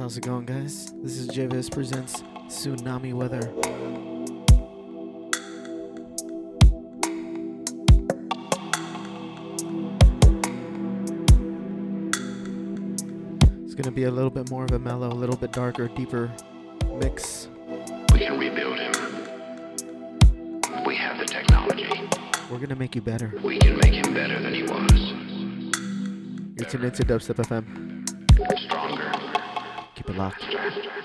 How's it going, guys? This is Javis presents Tsunami Weather. It's gonna be a little bit more of a mellow, a little bit darker, deeper mix. We can rebuild him. We have the technology. We're gonna make you better. We can make him better than he was. You're tuned into Dubstep FM. Stronger. Keep it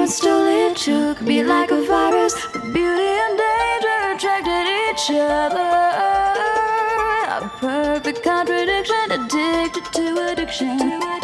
and stole it, took me like a virus. But beauty and danger attracted each other. A perfect contradiction, addicted to addiction.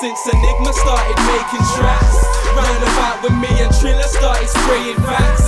since Enigma started making tracks. Round about with me and Triller started spraying facts.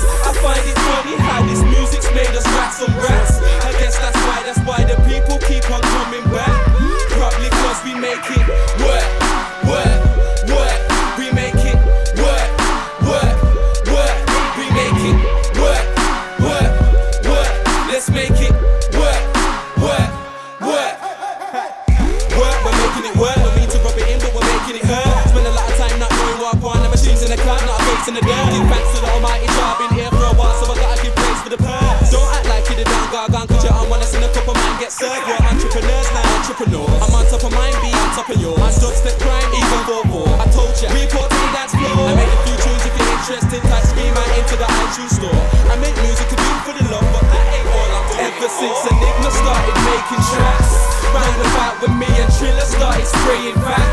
shoe store. I make music do for the love, but that ain't all I'm doing. Ever since Enigma started making tracks, round about with me and Triller started spraying rap.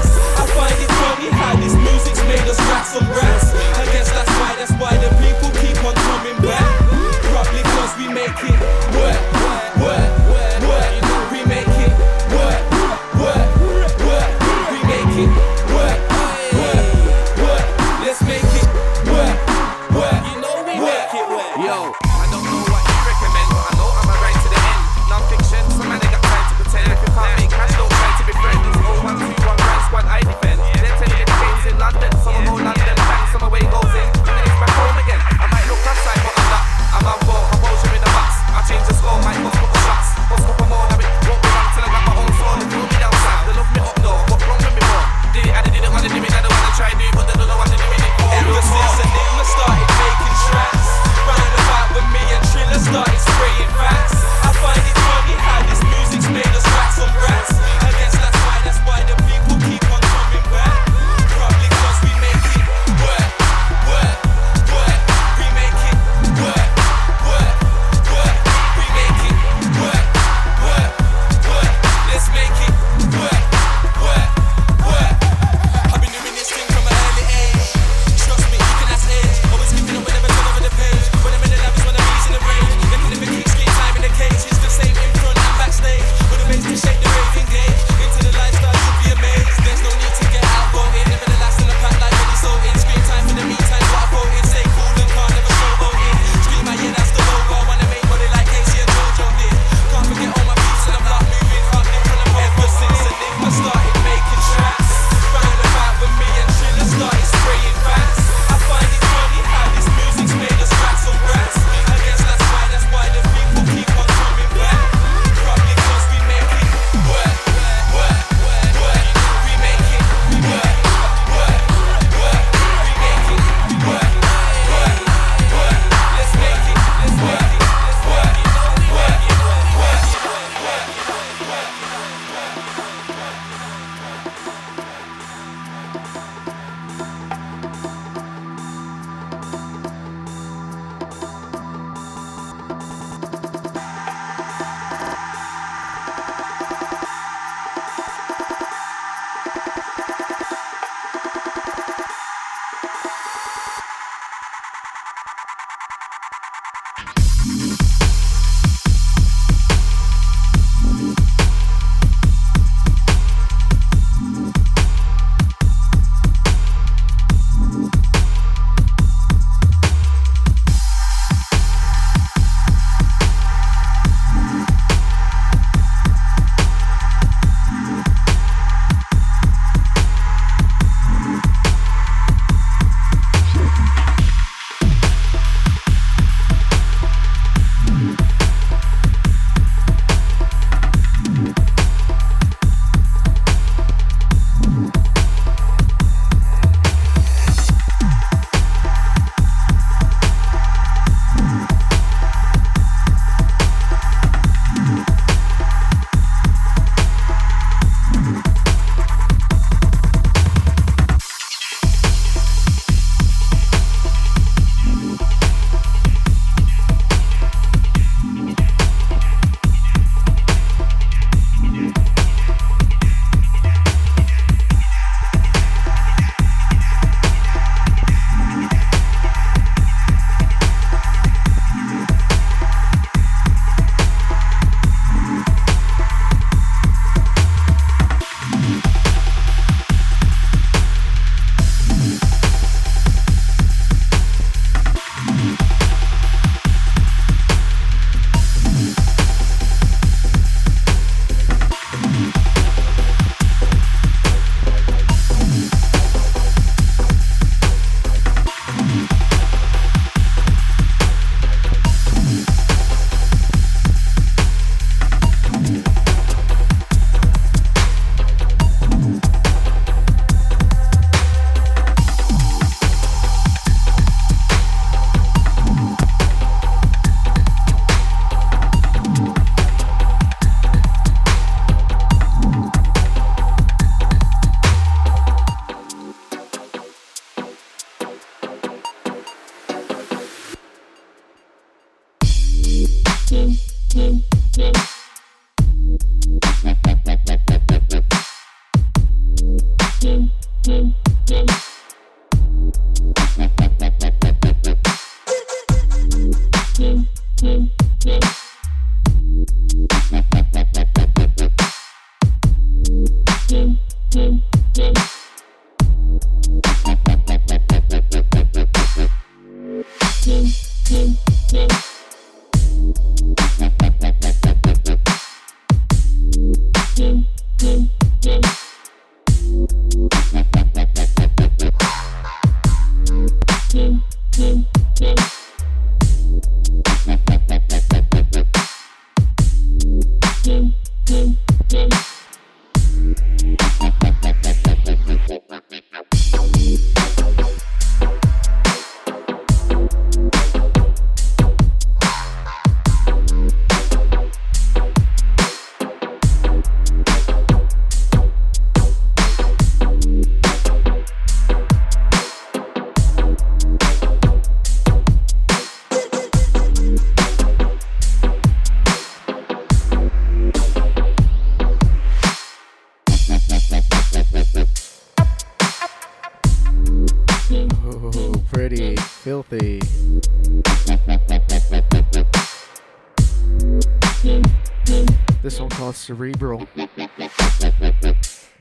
Cerebral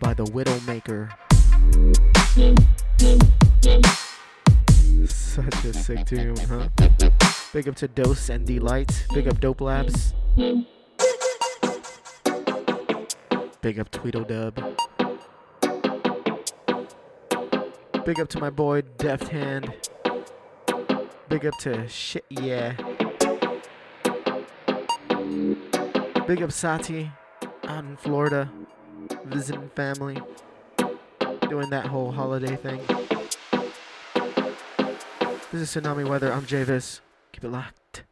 by the Widowmaker. Such a sick tune, huh? Big up to Dose and Delight. Big up Dope Labs. Big up Tweedledub. Big up to my boy Deft Hand. Big up to Shit Yeah. Big up Sati out in Florida, visiting family, doing that whole holiday thing. This is Tsunami Weather. I'm Javis. Keep it locked.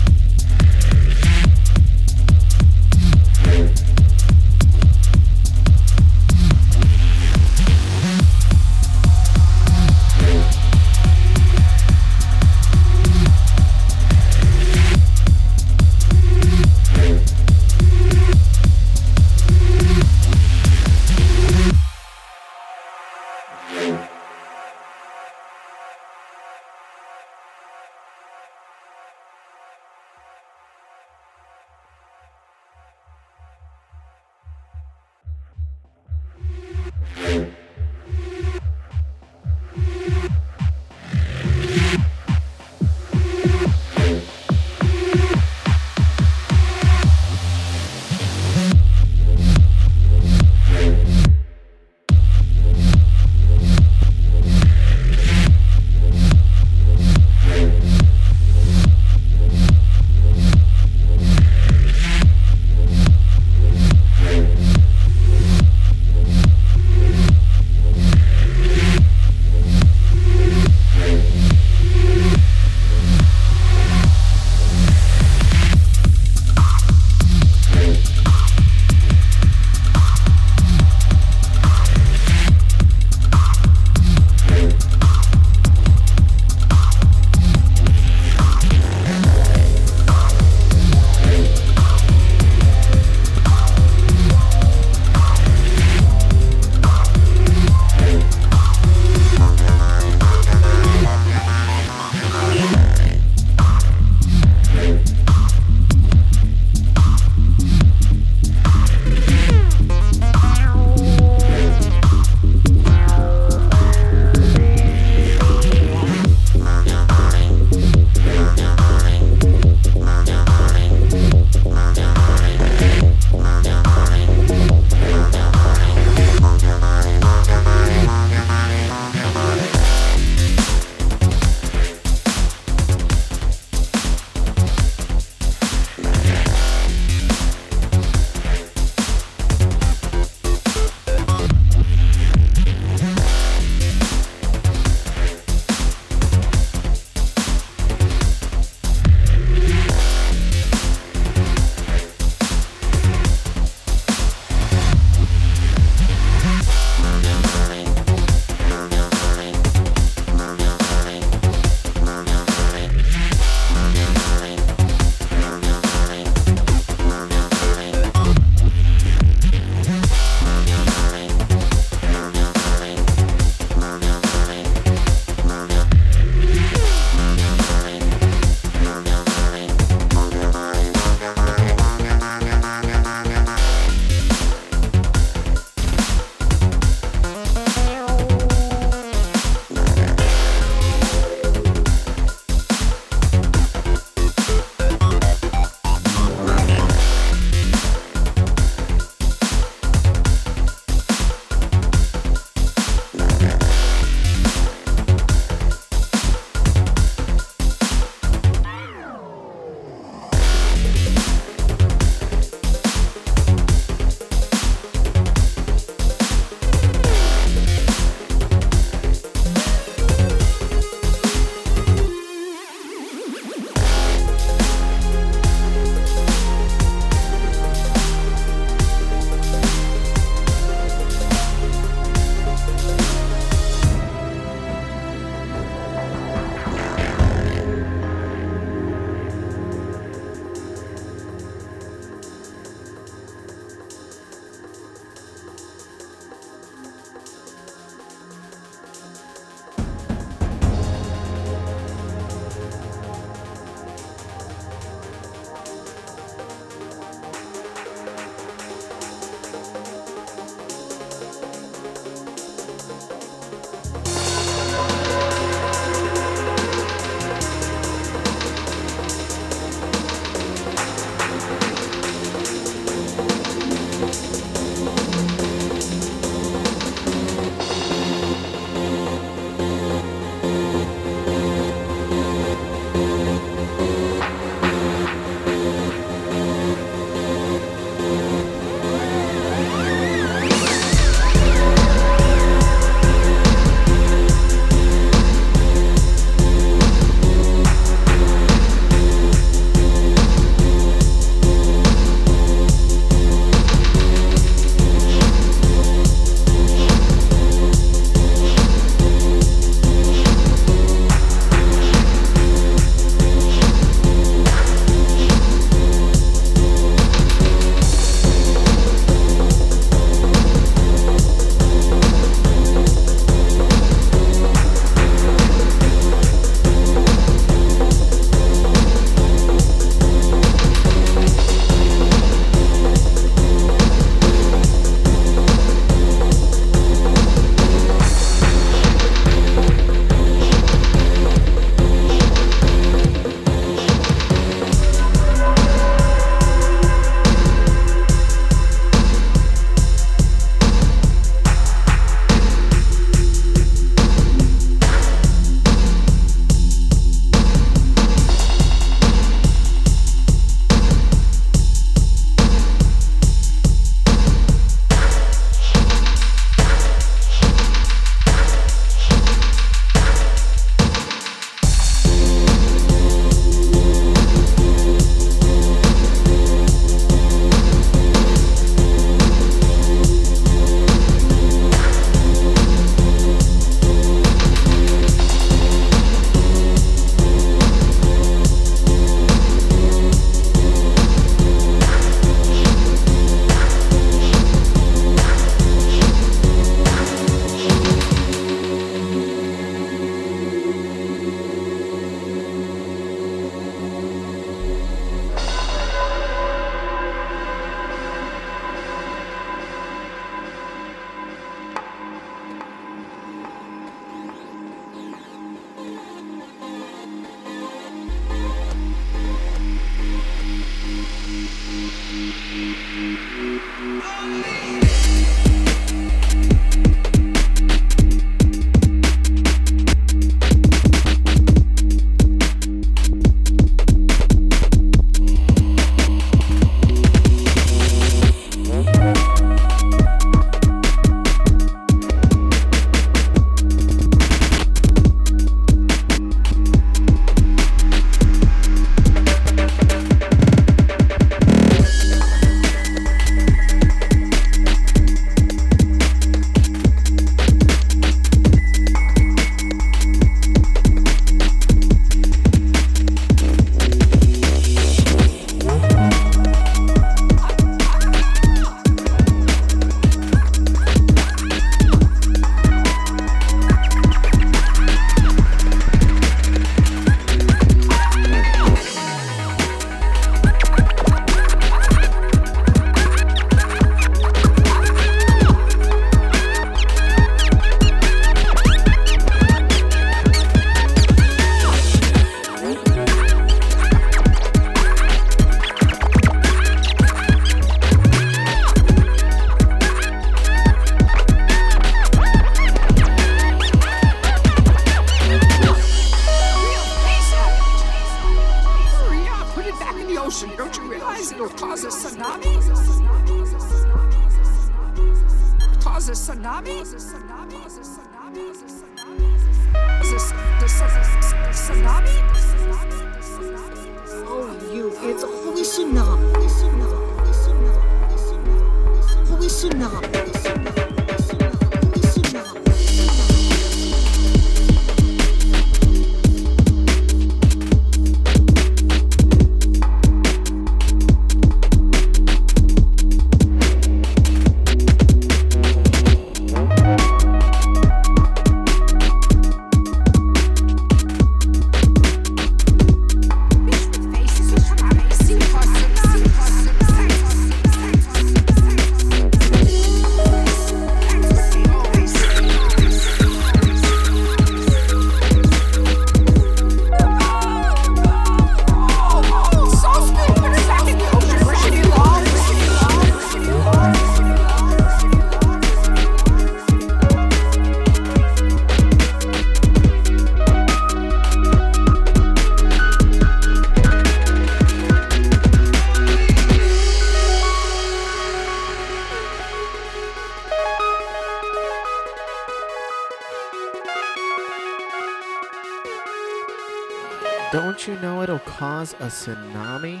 Tsunami?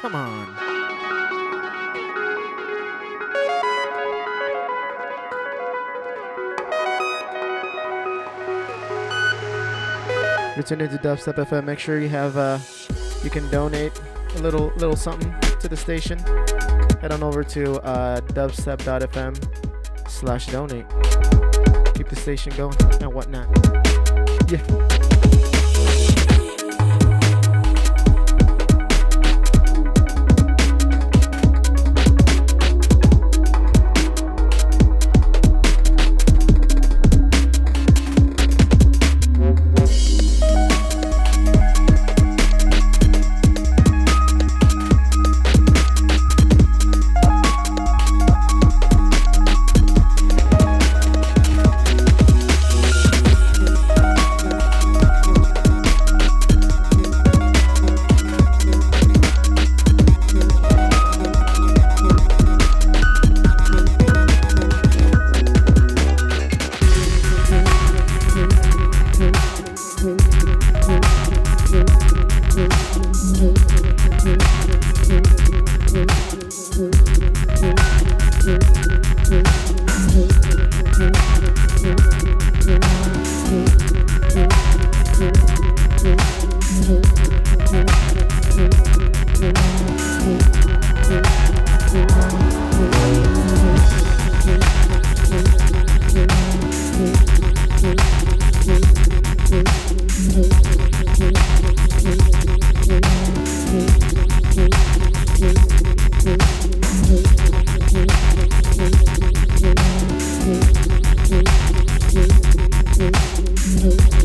Come on. You're tuned into Dubstep FM. Make sure you have uh, you can donate a little little something to the station. Head on over to uh, dubstep.fm slash donate. Keep the station going and whatnot. Yeah. note.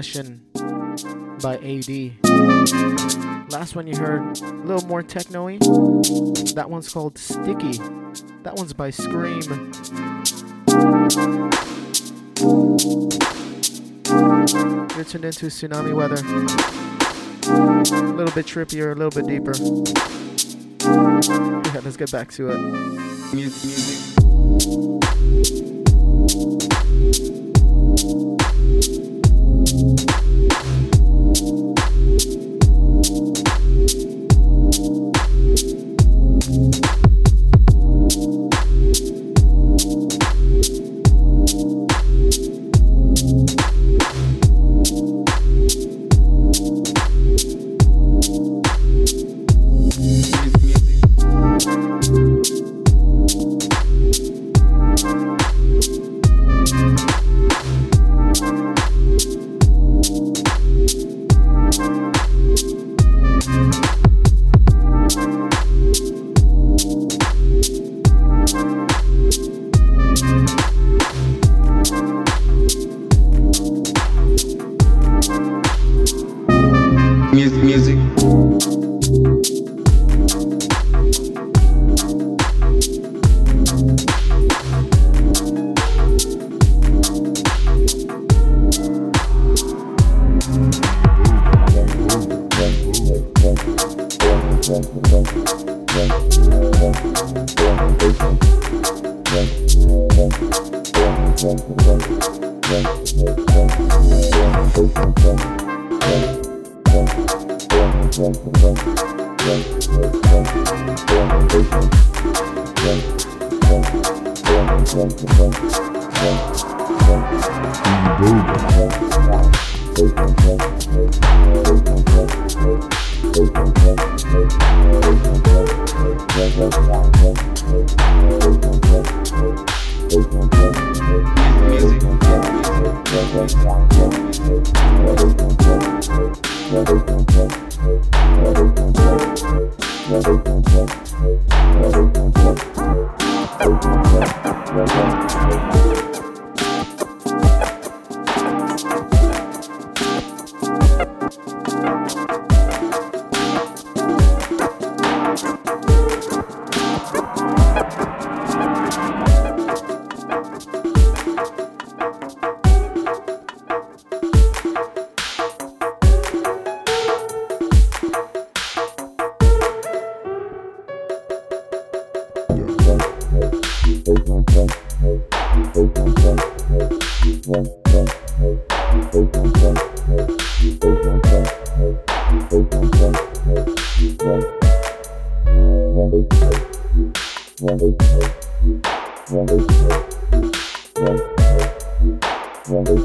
Obsession by AD. Last one you heard, a little more techno. That one's called Sticky. That one's by Scream. You're tuned into tsunami weather. A little bit trippier, a little bit deeper. Yeah, let's get back to it. Music. Thank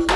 you.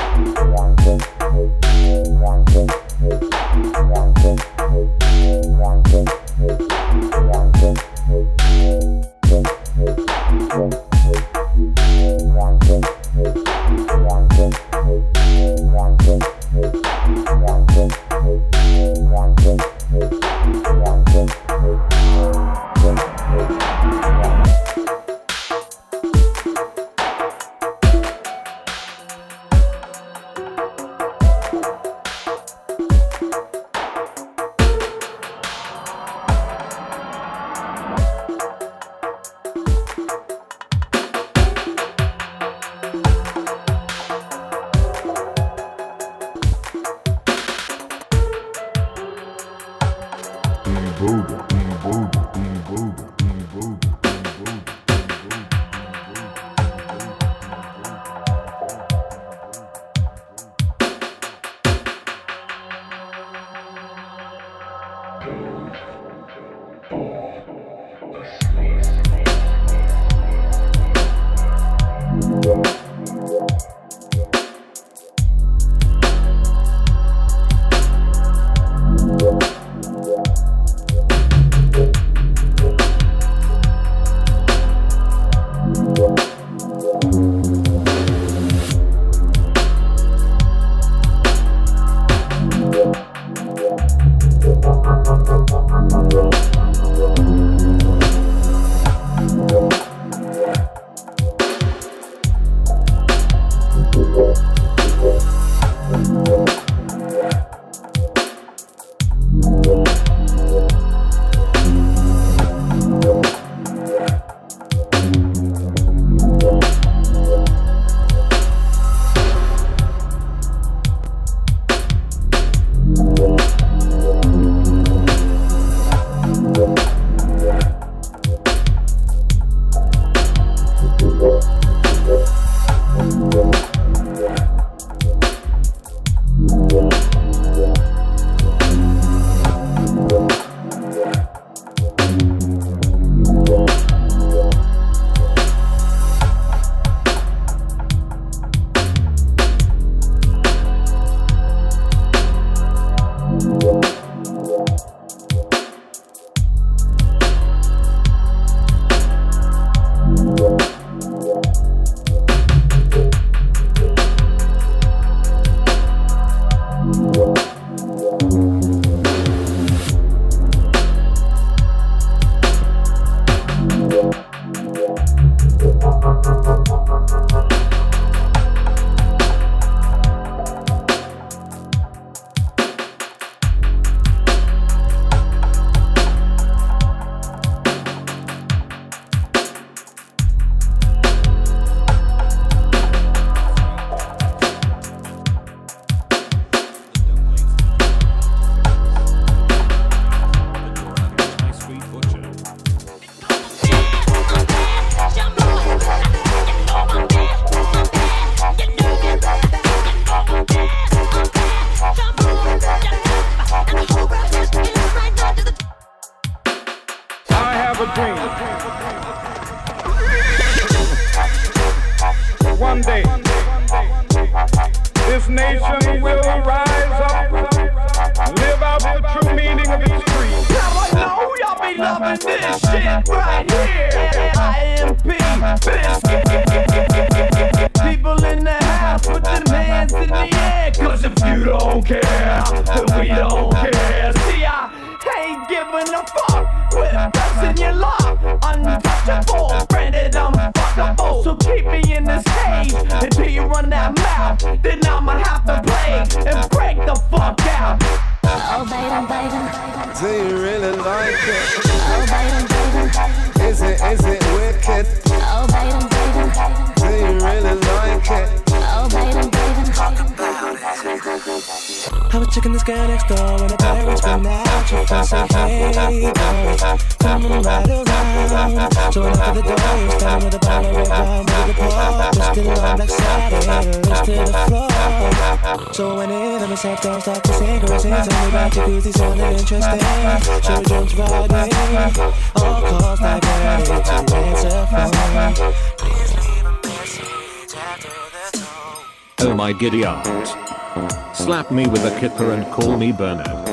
me with a kipper and call me Bernard.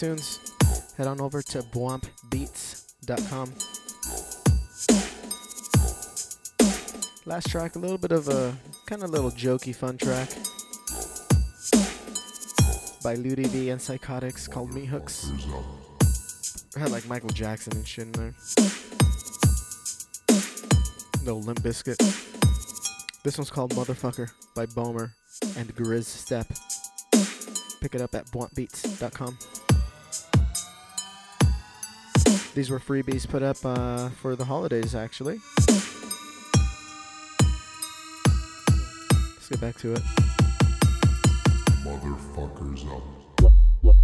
tunes, head on over to bwompbeats.com. Last track, a little bit of a kind of little jokey fun track by Ludi and Psychotics called Me Hooks. I had like Michael Jackson and shit in there. No Limp Bizkit. This one's called Motherfucker by Bomer and Grizz Step. Pick it up at bluntbeats.com. These were freebies put up uh, for the holidays, actually. Let's get back to it. Motherfuckers up. What?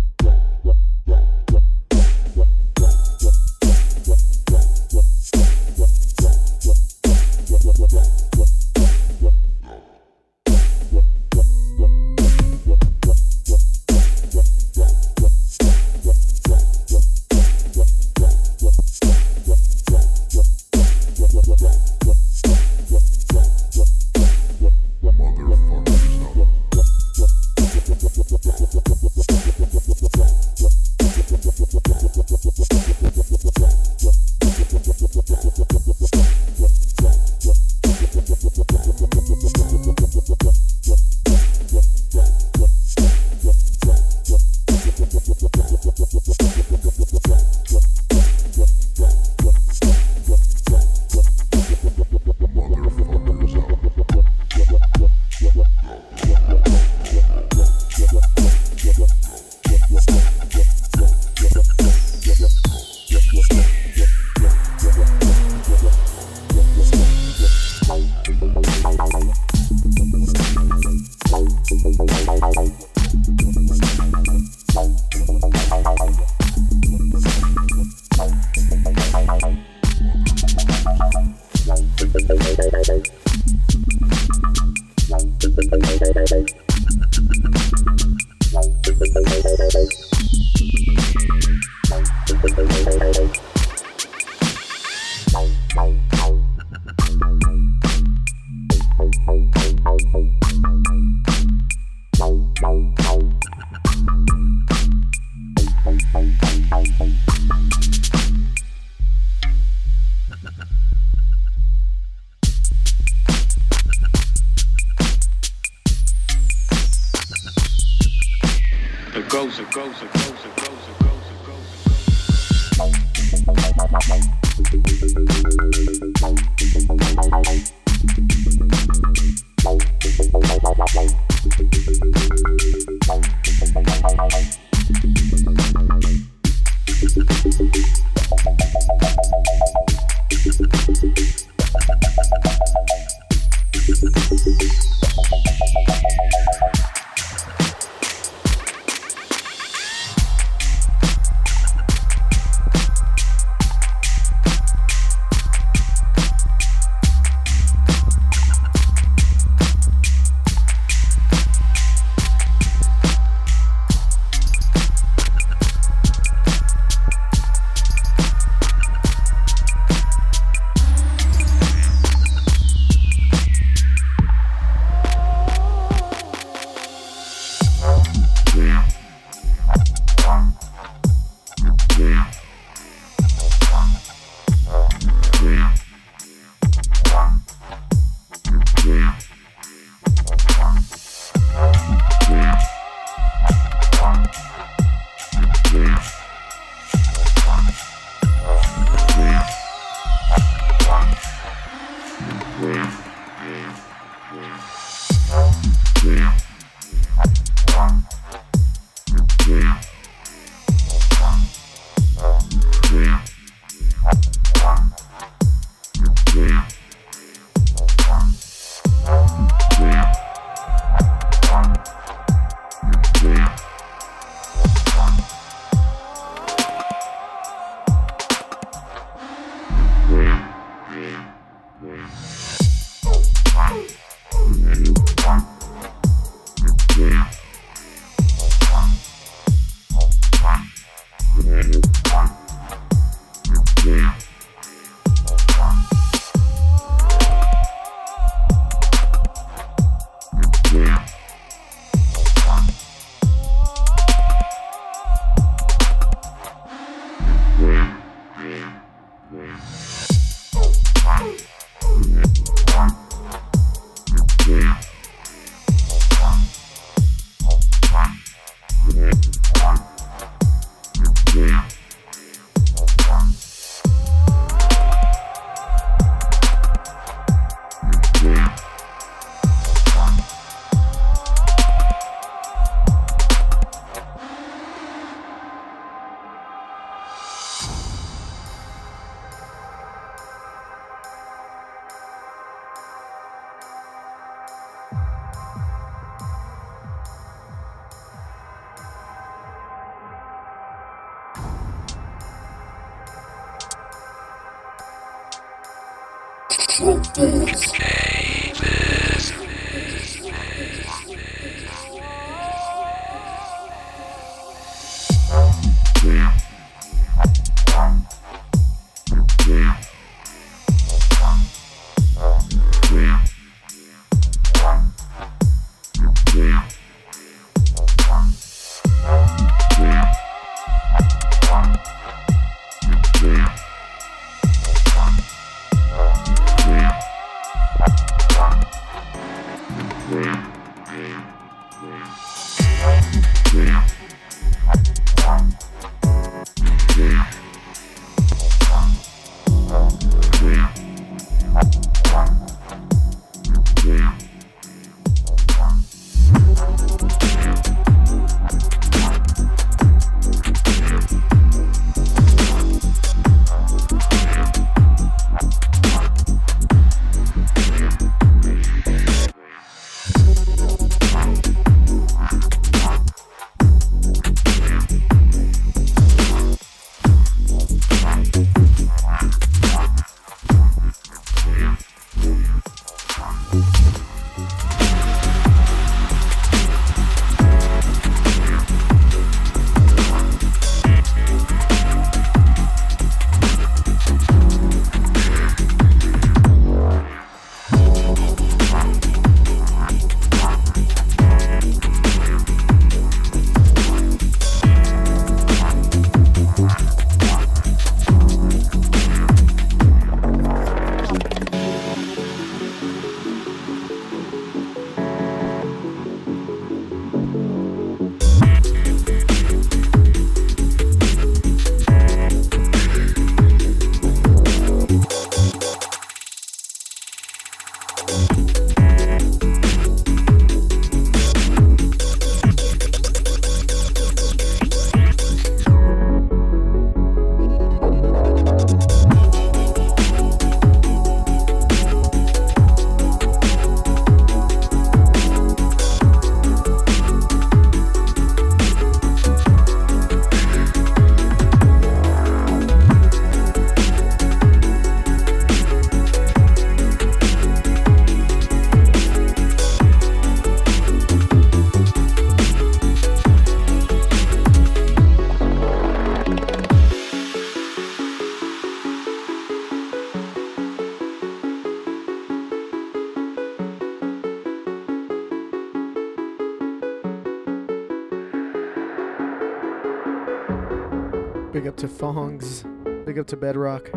Up to Bedrock.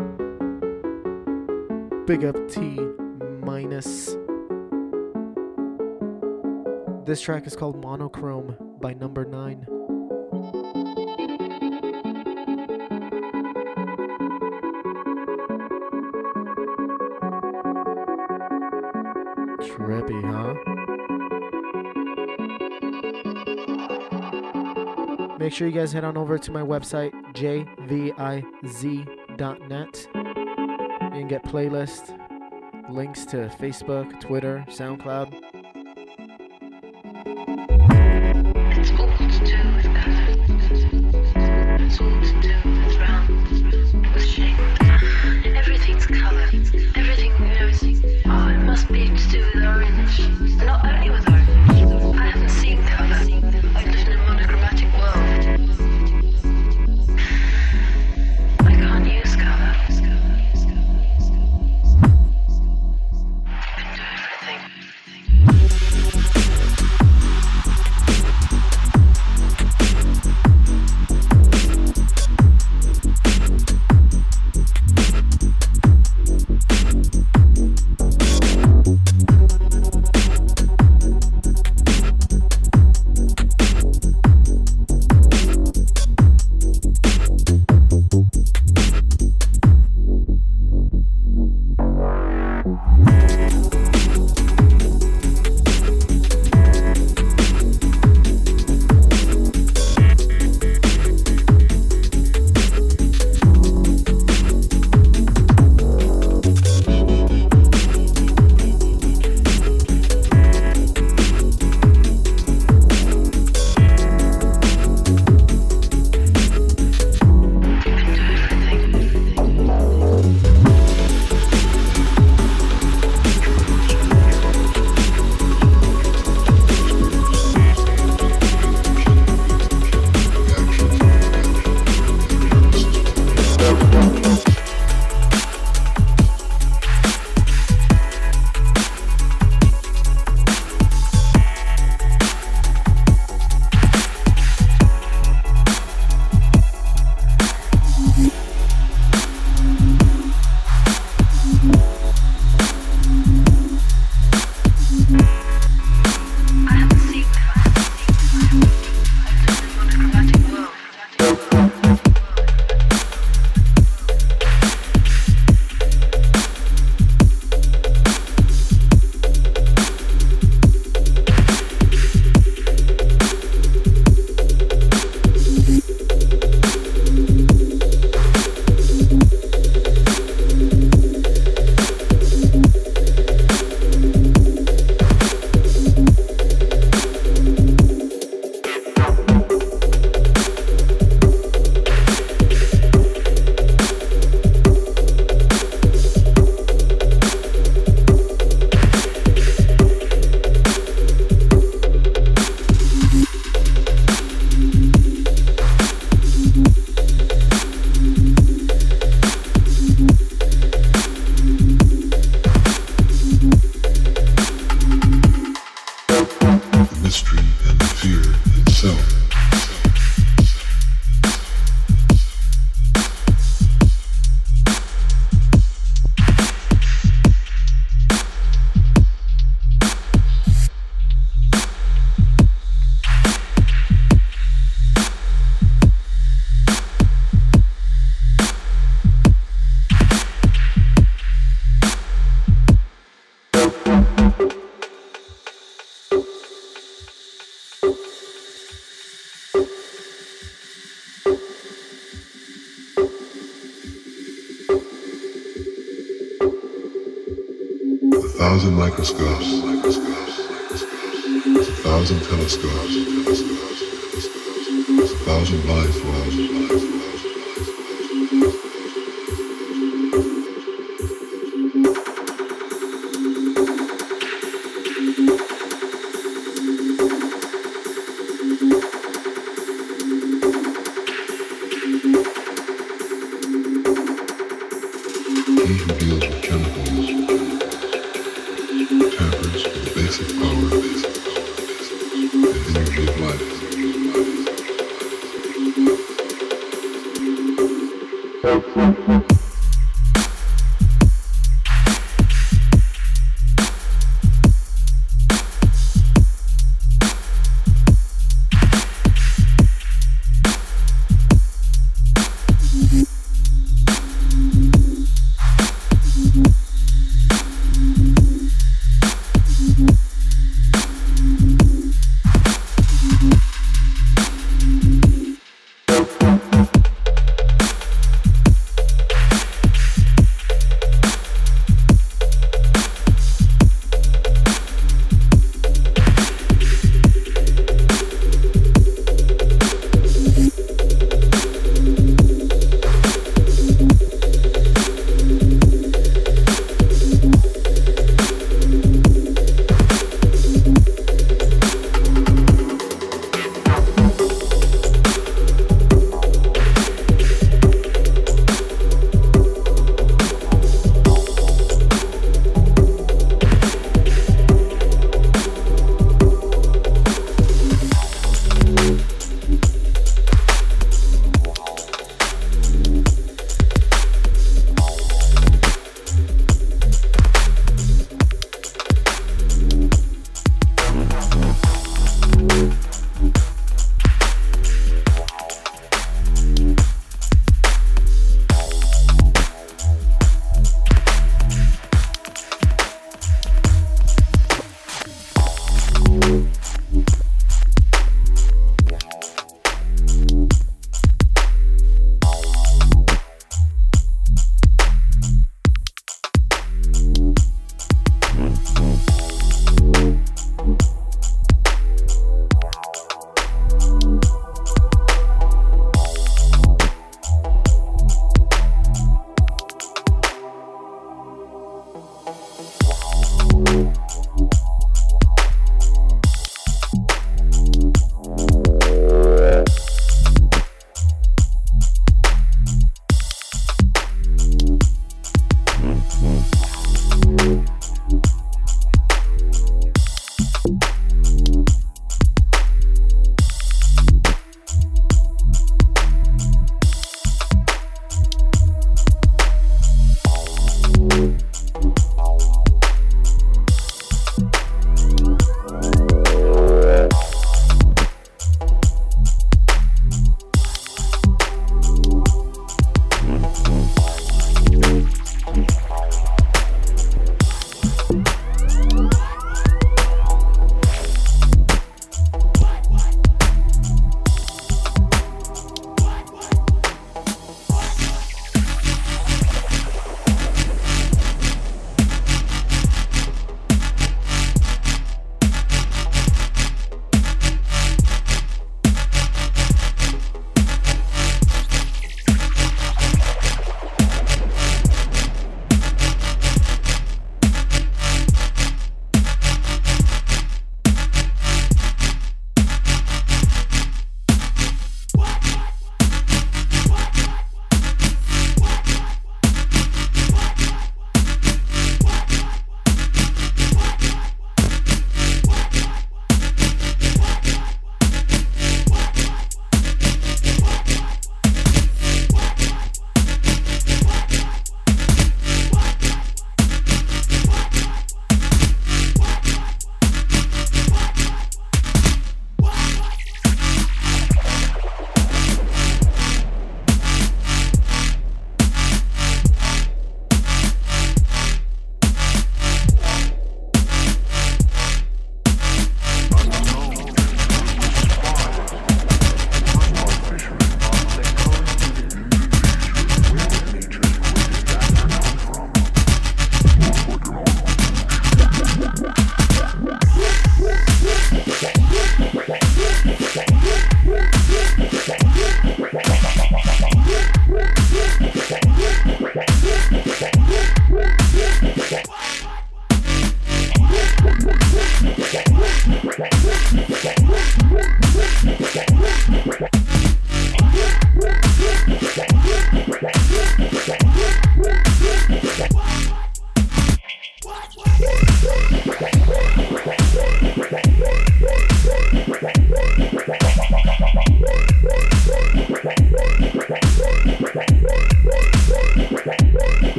Big up T minus. This track is called Monochrome by number nine. Trippy, huh? Make sure you guys head on over to my website, jviz.net. You can get playlists, links to Facebook, Twitter, SoundCloud. Thousand microscopes, a thousand telescopes, a thousand life forms.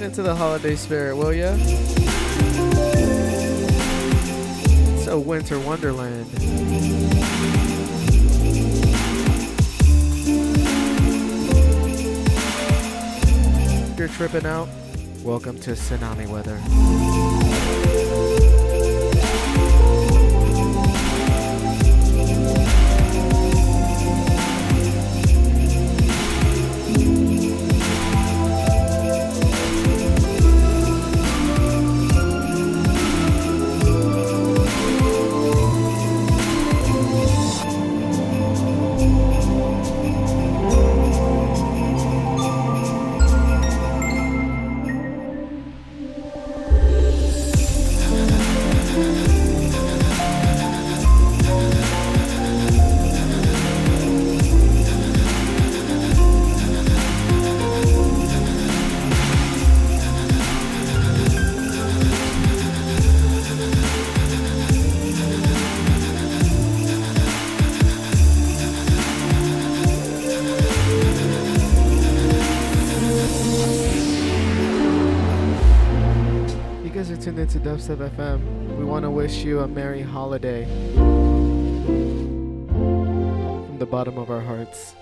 Get into the holiday spirit, will ya? It's a winter wonderland. If you're tripping out, welcome to tsunami weather. Dubstep FM. We want to wish you a merry holiday from the bottom of our hearts.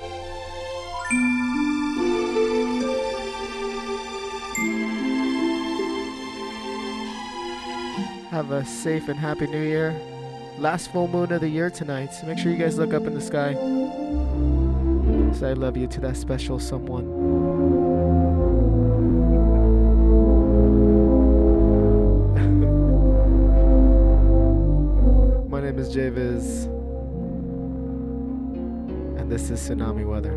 Have a safe and happy new year. Last full moon of the year tonight. Make sure you guys look up in the sky. Say I love you to that special someone. My name is and this is Tsunami Weather.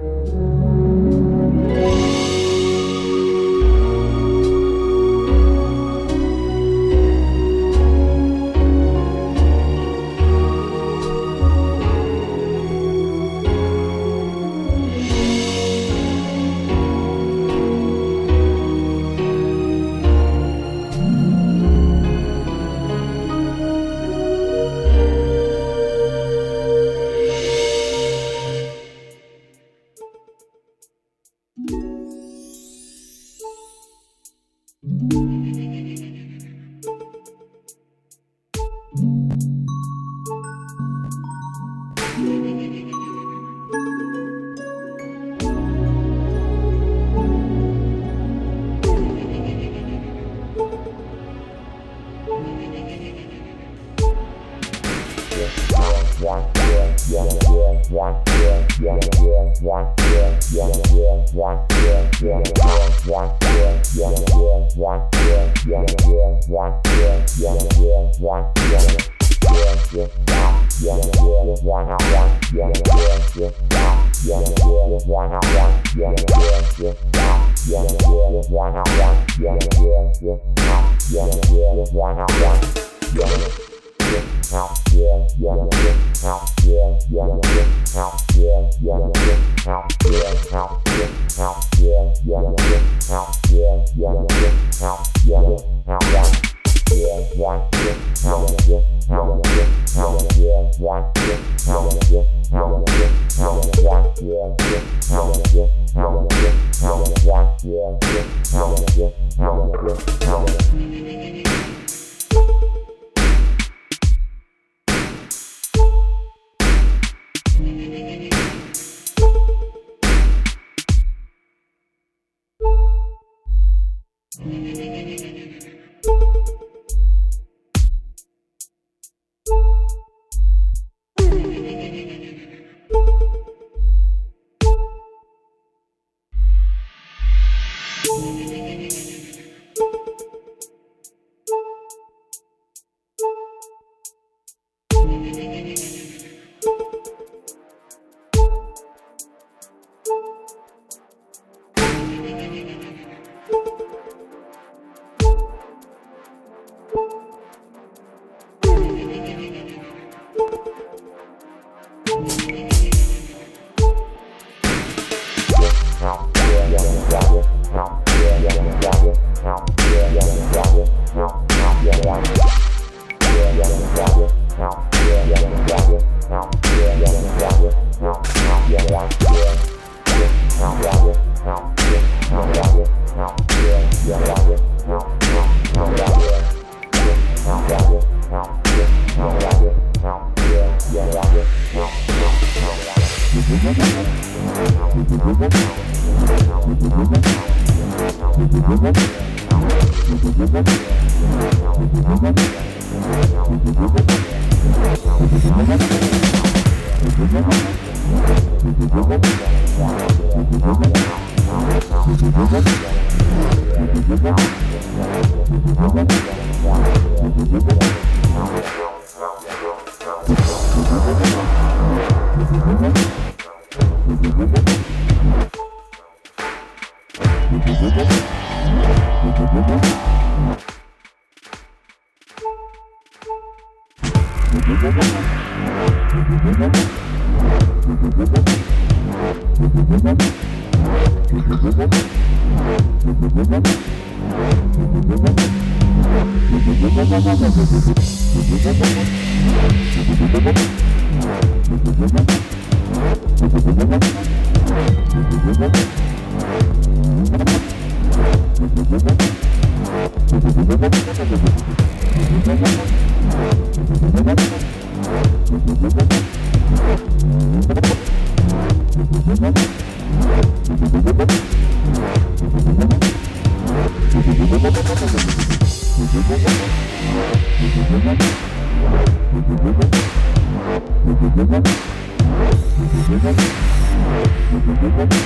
Come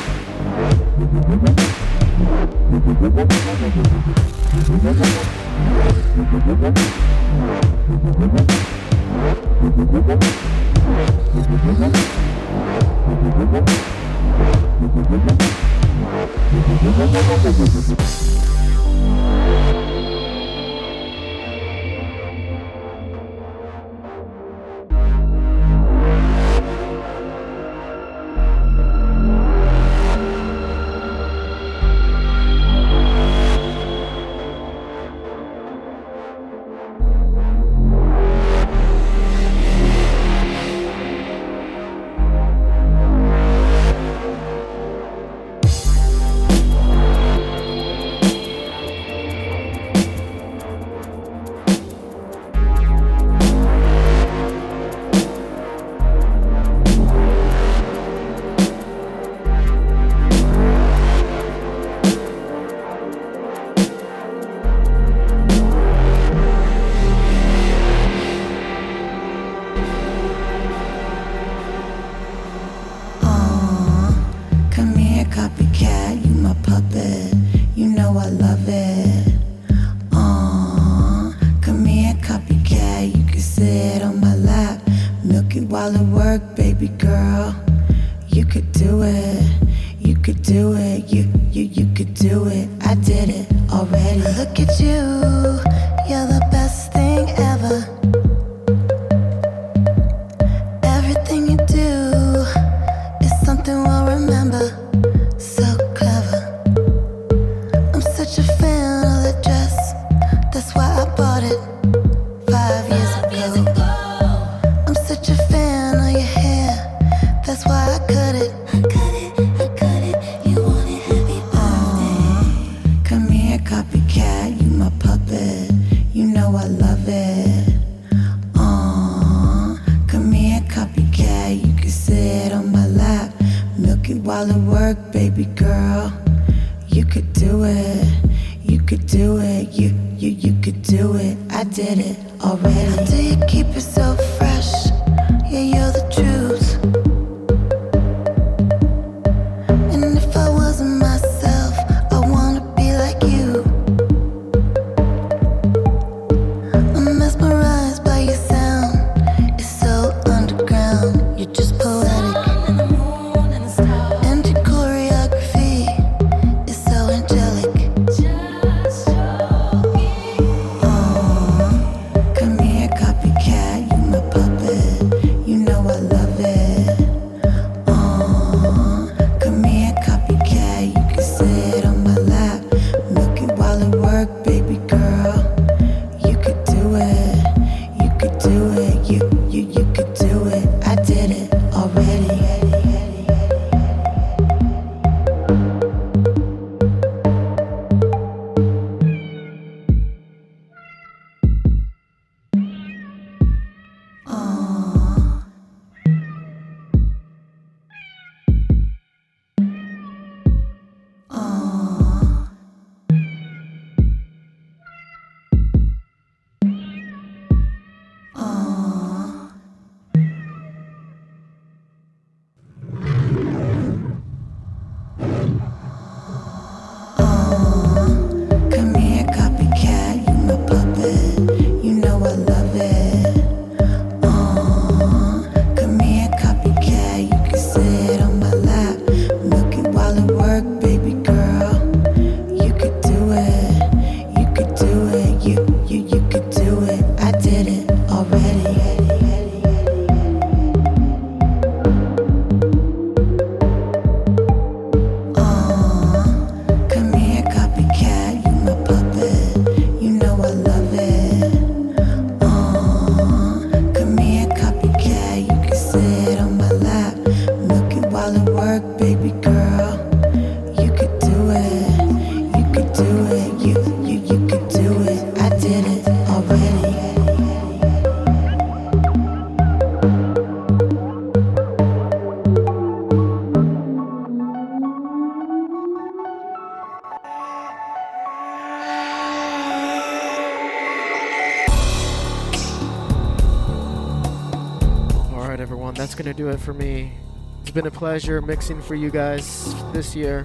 it for me. It's been a pleasure mixing for you guys this year.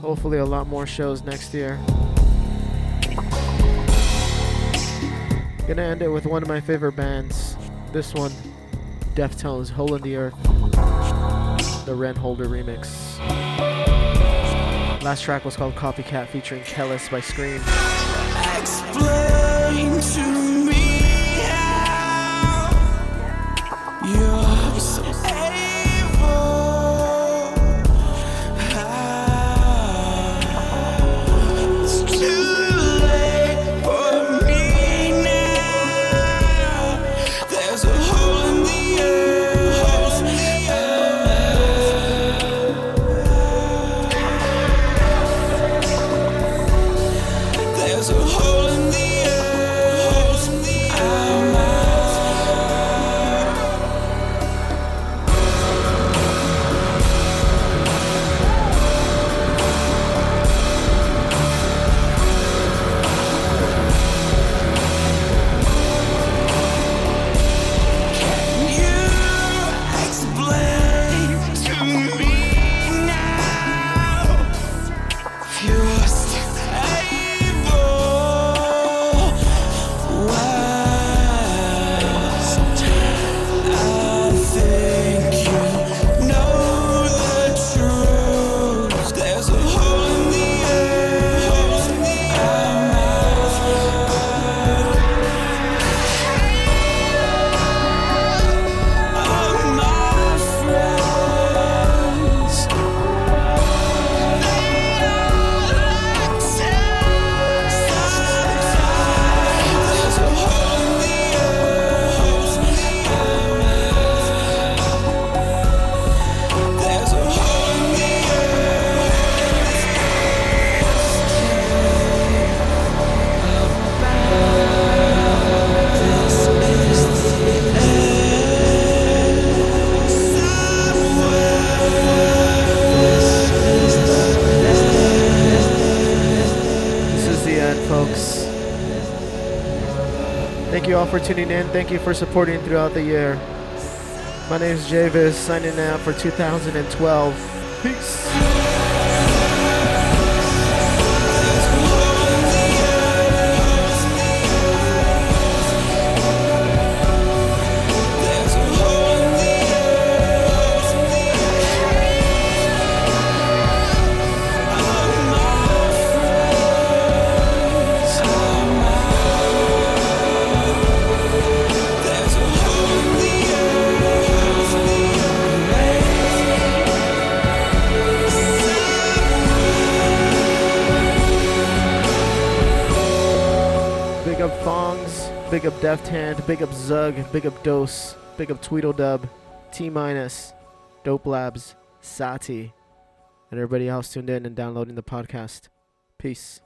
Hopefully, a lot more shows next year. Gonna end it with one of my favorite bands. This one, Deftones, Hole in the Earth, the Ren Holder remix. Last track was called Copy Cat featuring Kelis by Skream. Tuning in. Thank you for supporting throughout the year. My name is Javis, signing out for 2012. Peace. Up Fongs, big up Deft Hand, big up Zug, big up Dose, big up Tweedledub, T Minus, Dope Labs, Sati, and everybody else tuned in and downloading the podcast. Peace.